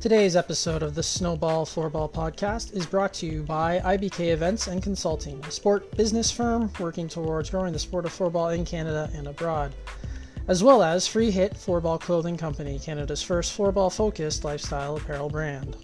Today's episode of the Snowball Floorball Podcast is brought to you by IBK Events and Konsulting, a sport business firm working towards growing the sport of floorball in Canada and abroad, as well as Free Hit Floorball Clothing Company, Canada's first floorball focused lifestyle apparel brand.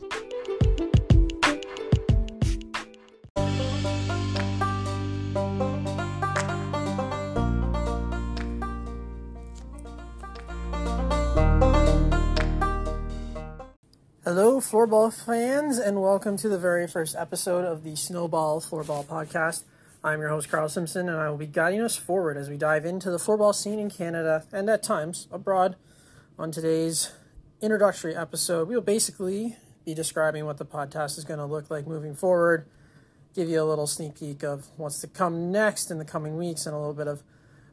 Floorball fans, and welcome to the very first episode of the Snowball Floorball Podcast. I'm your host, Karl Simpson, and I will be guiding us forward as we dive into the floorball scene in Canada and at times abroad. On today's introductory episode, we will basically be describing what the podcast is going to look like moving forward, give you a little sneak peek of what's to come next in the coming weeks, and a little bit of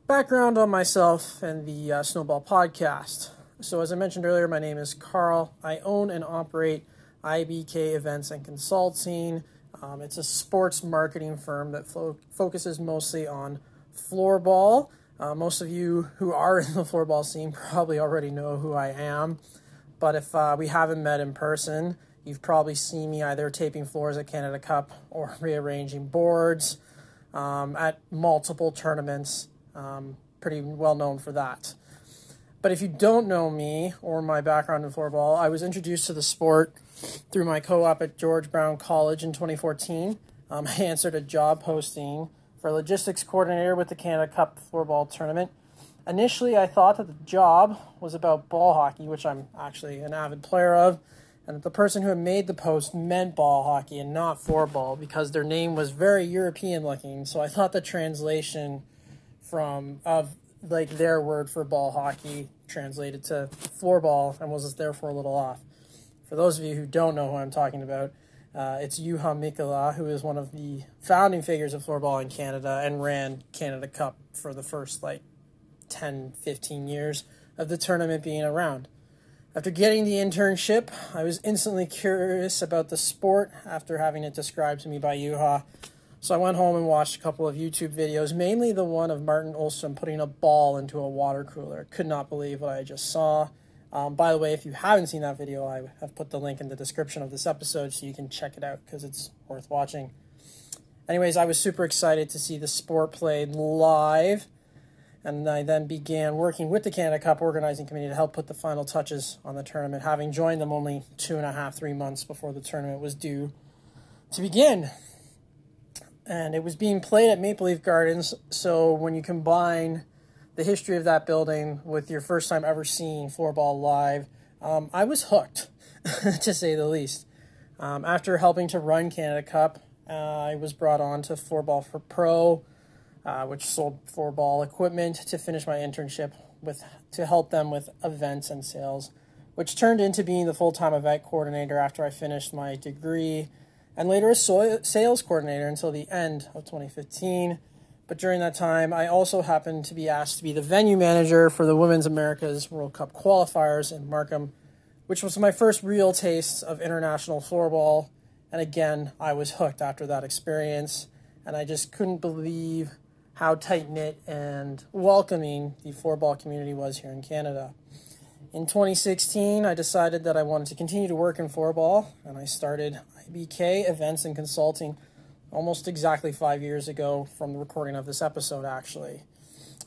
background on myself and the uh, Snowball Podcast. So, as I mentioned earlier, my name is Karl. I own and operate IBK Events and Konsulting. Um, it's a sports marketing firm that fo- focuses mostly on floorball. Uh, most of you who are in the floorball scene probably already know who I am. But if uh, we haven't met in person, you've probably seen me either taping floors at Canada Cup or rearranging boards um, at multiple tournaments. Um, pretty well known for that. But if you don't know me or my background in floorball, I was introduced to the sport through my co op at George Brown College in 2014. Um, I answered a job posting for logistics coordinator with the Canada Cup floorball tournament. Initially, I thought that the job was about ball hockey, which I'm actually an avid player of, and that the person who had made the post meant ball hockey and not floorball because their name was very European looking. So I thought the translation from of like their word for ball hockey translated to floorball and was therefore a little off. For those of you who don't know who I'm talking about, uh, it's Juha Mikkola, who is one of the founding figures of floorball in Canada and ran Canada Cup for the first like 10, 15 years of the tournament being around. After getting the internship, I was instantly curious about the sport after having it described to me by Juha so I went home and watched a couple of YouTube videos, mainly the one of Martin Olstrom putting a ball into a water cooler. Could not believe what I just saw. Um, by the way, if you haven't seen that video, I have put the link in the description of this episode so you can check it out because it's worth watching. Anyways, I was super excited to see the sport played live, and I then began working with the Canada Cup organizing committee to help put the final touches on the tournament, having joined them only two and a half, three months before the tournament was due to begin and it was being played at Maple Leaf Gardens. So when you combine the history of that building with your first time ever seeing floorball live, um, I was hooked, to say the least. Um, after helping to run Canada Cup, uh, I was brought on to Floorball for Pro, uh, which sold floorball equipment to finish my internship with to help them with events and sales, which turned into being the full time event coordinator after I finished my degree and later as sales coordinator until the end of 2015. But during that time, I also happened to be asked to be the venue manager for the Women's Americas World Cup qualifiers in Markham, which was my first real taste of international floorball. And again, I was hooked after that experience, and I just couldn't believe how tight knit and welcoming the floorball community was here in Canada. In 2016, I decided that I wanted to continue to work in floorball, and I started IBK Events and Konsulting almost exactly five years ago from the recording of this episode, actually.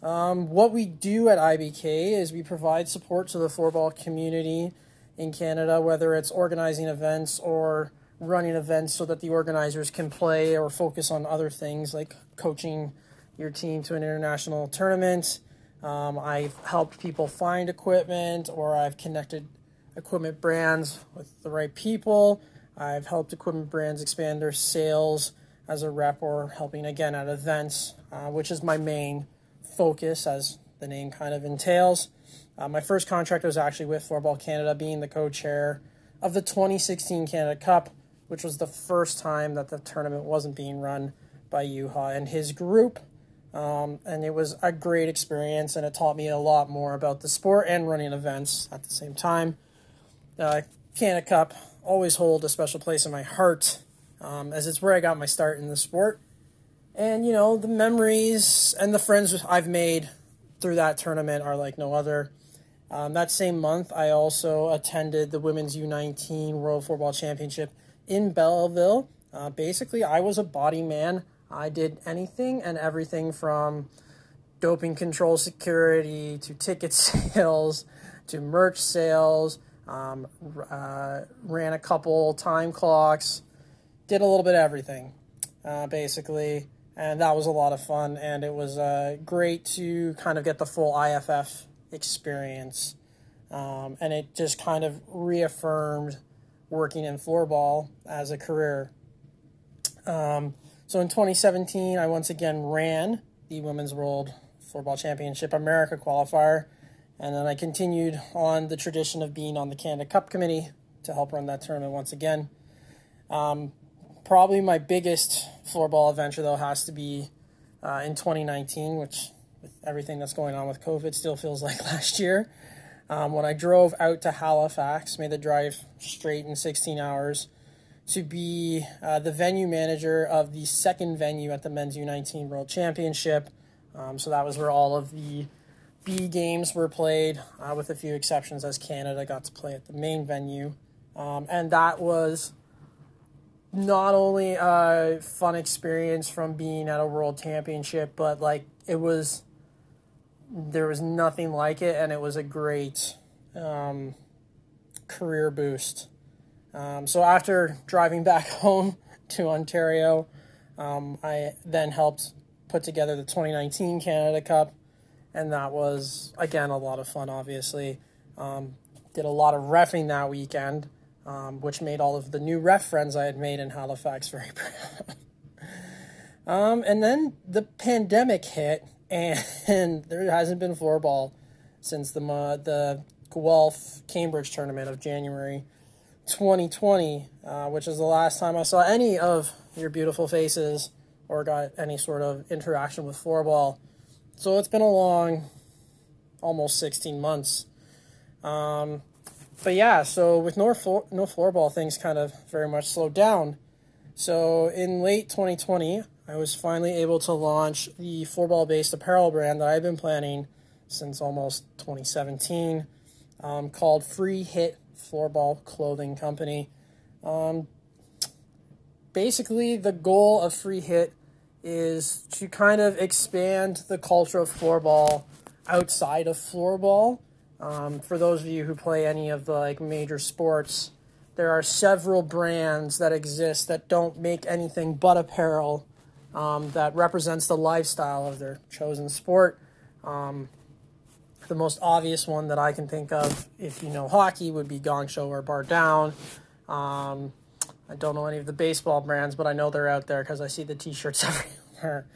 Um, what we do at IBK is we provide support to the floorball community in Canada, whether it's organizing events or running events so that the organizers can play or focus on other things like coaching your team to an international tournament um, I've helped people find equipment or I've connected equipment brands with the right people. I've helped equipment brands expand their sales as a rep or helping again at events, uh, which is my main focus as the name kind of entails. Uh, my first contract was actually with Floorball Canada, being the co chair of the 2016 Canada Cup, which was the first time that the tournament wasn't being run by Juha and his group. Um, and it was a great experience, and it taught me a lot more about the sport and running events at the same time. Uh, Canada Cup always hold a special place in my heart, um, as it's where I got my start in the sport. And you know, the memories and the friends I've made through that tournament are like no other. Um, that same month, I also attended the Women's U19 World Floorball Championship in Belleville. Uh, basically, I was a body man. I did anything and everything from doping control security to ticket sales to merch sales. Um, uh, ran a couple time clocks, did a little bit of everything, uh, basically. And that was a lot of fun. And it was uh, great to kind of get the full IFF experience. Um, and it just kind of reaffirmed working in floorball as a career. Um, so in 2017, I once again ran the Women's World Floorball Championship America qualifier, and then I continued on the tradition of being on the Canada Cup committee to help run that tournament once again. Um, probably my biggest floorball adventure, though, has to be uh, in 2019, which, with everything that's going on with COVID, still feels like last year. Um, when I drove out to Halifax, made the drive straight in 16 hours to be uh, the venue manager of the second venue at the Men's U19 World Championship. Um, so that was where all of the B games were played, uh, with a few exceptions, as Canada got to play at the main venue. Um, and that was not only a fun experience from being at a world championship, but like it was there was nothing like it, and it was a great um, career boost. Um, so after driving back home to Ontario, um, I then helped put together the 2019 Canada Cup, and that was again a lot of fun. Obviously, um, did a lot of refing that weekend, um, which made all of the new ref friends I had made in Halifax very proud. Um, and then the pandemic hit, and there hasn't been floorball since the uh, the Guelph Cambridge tournament of January 2020, uh, which is the last time I saw any of your beautiful faces or got any sort of interaction with floorball. So it's been a long, almost 16 months. Um, but yeah, so with no floor, no floorball, things kind of very much slowed down. So in late 2020, I was finally able to launch the floorball based apparel brand that I've been planning since almost 2017 um, called Free Hit Floorball Clothing Company. Um, basically, the goal of Free Hit is to kind of expand the culture of floorball outside of floorball. Um, for those of you who play any of the like major sports, there are several brands that exist that don't make anything but apparel um, that represents the lifestyle of their chosen sport. Um, the most obvious one that I can think of, if you know hockey, would be Gong Show or Bar Down. Um, I don't know any of the baseball brands, but I know they're out there because I see the T-shirts everywhere.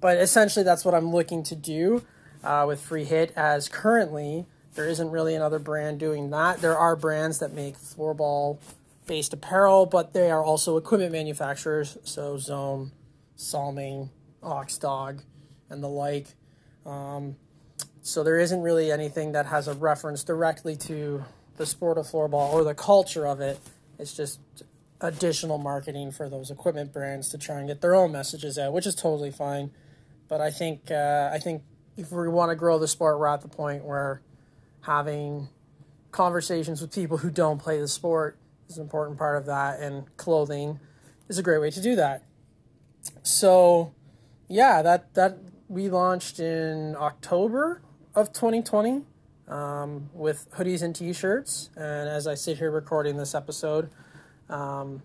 But essentially, that's what I'm looking to do uh, with Free Hit. As currently, there isn't really another brand doing that. There are brands that make floorball based apparel, but they are also equipment manufacturers. So Zone, Salming, Oxdog, and the like. Um, so there isn't really anything that has a reference directly to the sport of floorball or the culture of it. It's just additional marketing for those equipment brands to try and get their own messages out, which is totally fine. But I think uh, I think if we want to grow the sport, we're at the point where having conversations with people who don't play the sport is an important part of that, and clothing is a great way to do that. So, yeah, that that we launched in October of 2020 um, with hoodies and t-shirts. And as I sit here recording this episode, um,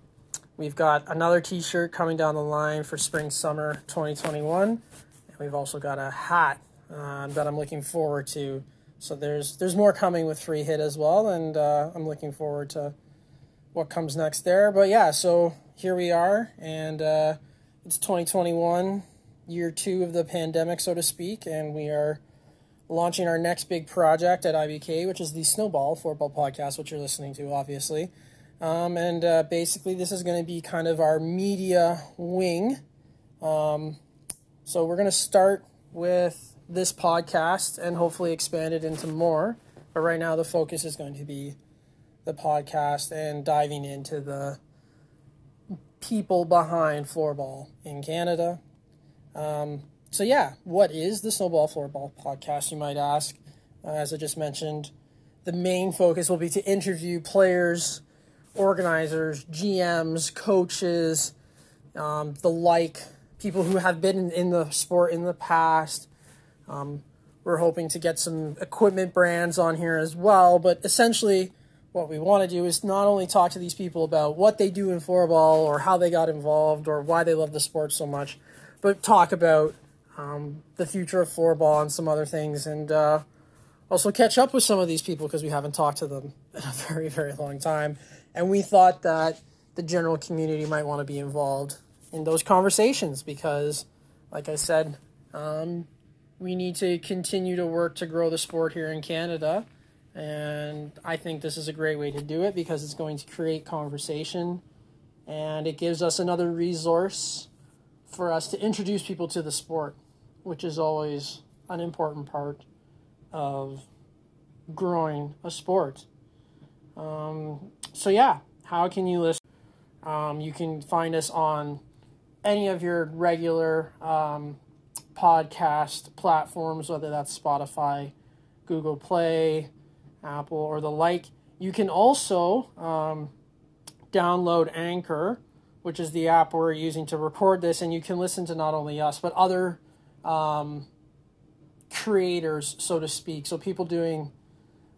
we've got another t-shirt coming down the line for spring summer 2021, and we've also got a hat um, that I'm looking forward to. So there's there's more coming with Free Hit as well, and uh, I'm looking forward to what comes next there. But yeah, so here we are, and uh, it's 2021, year two of the pandemic, so to speak, and we are launching our next big project at IBK, which is the Snowball Floorball Podcast, which you're listening to, obviously. Um, and uh, basically, this is going to be kind of our media wing. Um, so we're going to start with this podcast and hopefully expand it into more. But right now, the focus is going to be the podcast and diving into the people behind floorball in Canada. Um, so, yeah, what is the Snowball Floorball podcast, you might ask? Uh, as I just mentioned, the main focus will be to interview players, organizers, GMs, coaches, um, the like, people who have been in, the sport in the past. Um, we're hoping to get some equipment brands on here as well, but essentially, what we want to do is not only talk to these people about what they do in floorball or how they got involved or why they love the sport so much, but talk about um, the future of floorball and some other things, and uh, also catch up with some of these people because we haven't talked to them in a very, very long time. And we thought that the general community might want to be involved in those conversations because, like I said, um, we need to continue to work to grow the sport here in Canada. And I think this is a great way to do it because it's going to create conversation and it gives us another resource for us to introduce people to the sport, which is always an important part of growing a sport. Um, so, yeah, how can you listen? Um, you can find us on any of your regular um, podcast platforms, whether that's Spotify, Google Play, Apple, or the like. You can also um, download Anchor, which is the app we're using to record this, and you can listen to not only us, but other um, creators, so to speak. So people doing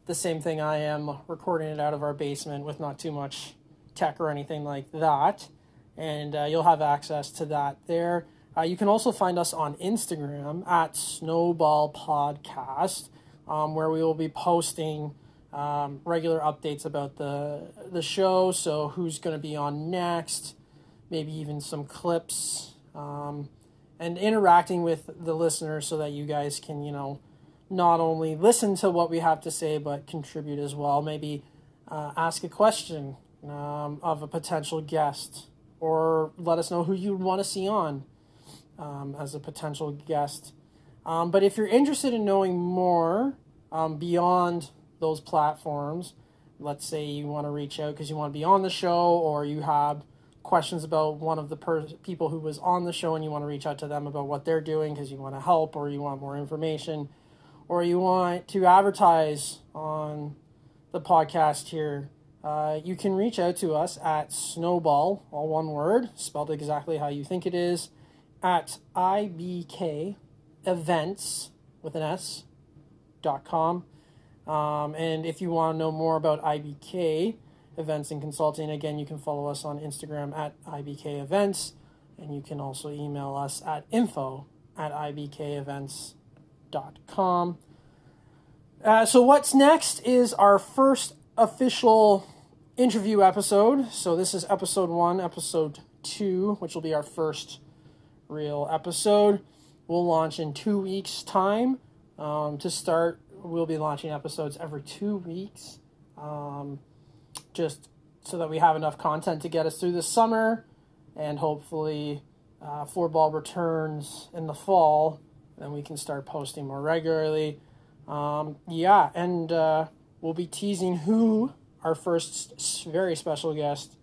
the same thing I am, recording it out of our basement with not too much tech or anything like that. And uh, you'll have access to that there. Uh, you can also find us on Instagram at Snowball Podcast, um, where we will be posting um, regular updates about the the show. So who's going to be on next? Maybe even some clips, um, and interacting with the listeners so that you guys can you know not only listen to what we have to say but contribute as well. Maybe uh, ask a question um, of a potential guest, or let us know who you want to see on um, as a potential guest. Um, but if you're interested in knowing more um, beyond those platforms, let's say you want to reach out because you want to be on the show or you have questions about one of the per- people who was on the show and you want to reach out to them about what they're doing because you want to help or you want more information or you want to advertise on the podcast here, uh, you can reach out to us at snowball, all one word, spelled exactly how you think it is, at IBK events with an S dot com. Um, and if you want to know more about IBK events and consulting, again, you can follow us on Instagram at IBK events. And you can also email us at info at ibkevents.com. Uh, so, what's next is our first official interview episode. So, this is episode one, episode two, which will be our first real episode. We'll launch in two weeks' time. Um, to start, we'll be launching episodes every two weeks, um, just so that we have enough content to get us through the summer, and hopefully, uh, ball returns in the fall, then we can start posting more regularly. Um, yeah, and uh, we'll be teasing who our first very special guest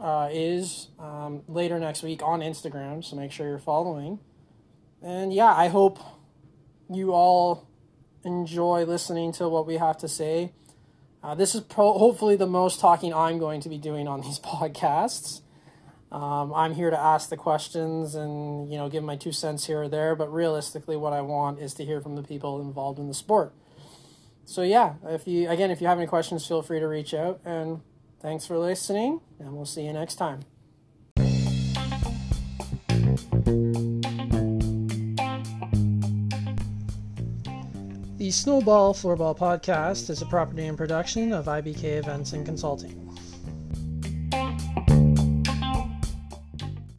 uh, is um, later next week on Instagram, so make sure you're following. And yeah, I hope you all enjoy listening to what we have to say. Uh, this is pro- hopefully the most talking I'm going to be doing on these podcasts. Um, I'm here to ask the questions and you know give my two cents here or there, but realistically, what I want is to hear from the people involved in the sport. So yeah, if you again, if you have any questions, feel free to reach out. And thanks for listening, and we'll see you next time. The Snowball Floorball Podcast is a property and production of IBK Events and Konsulting.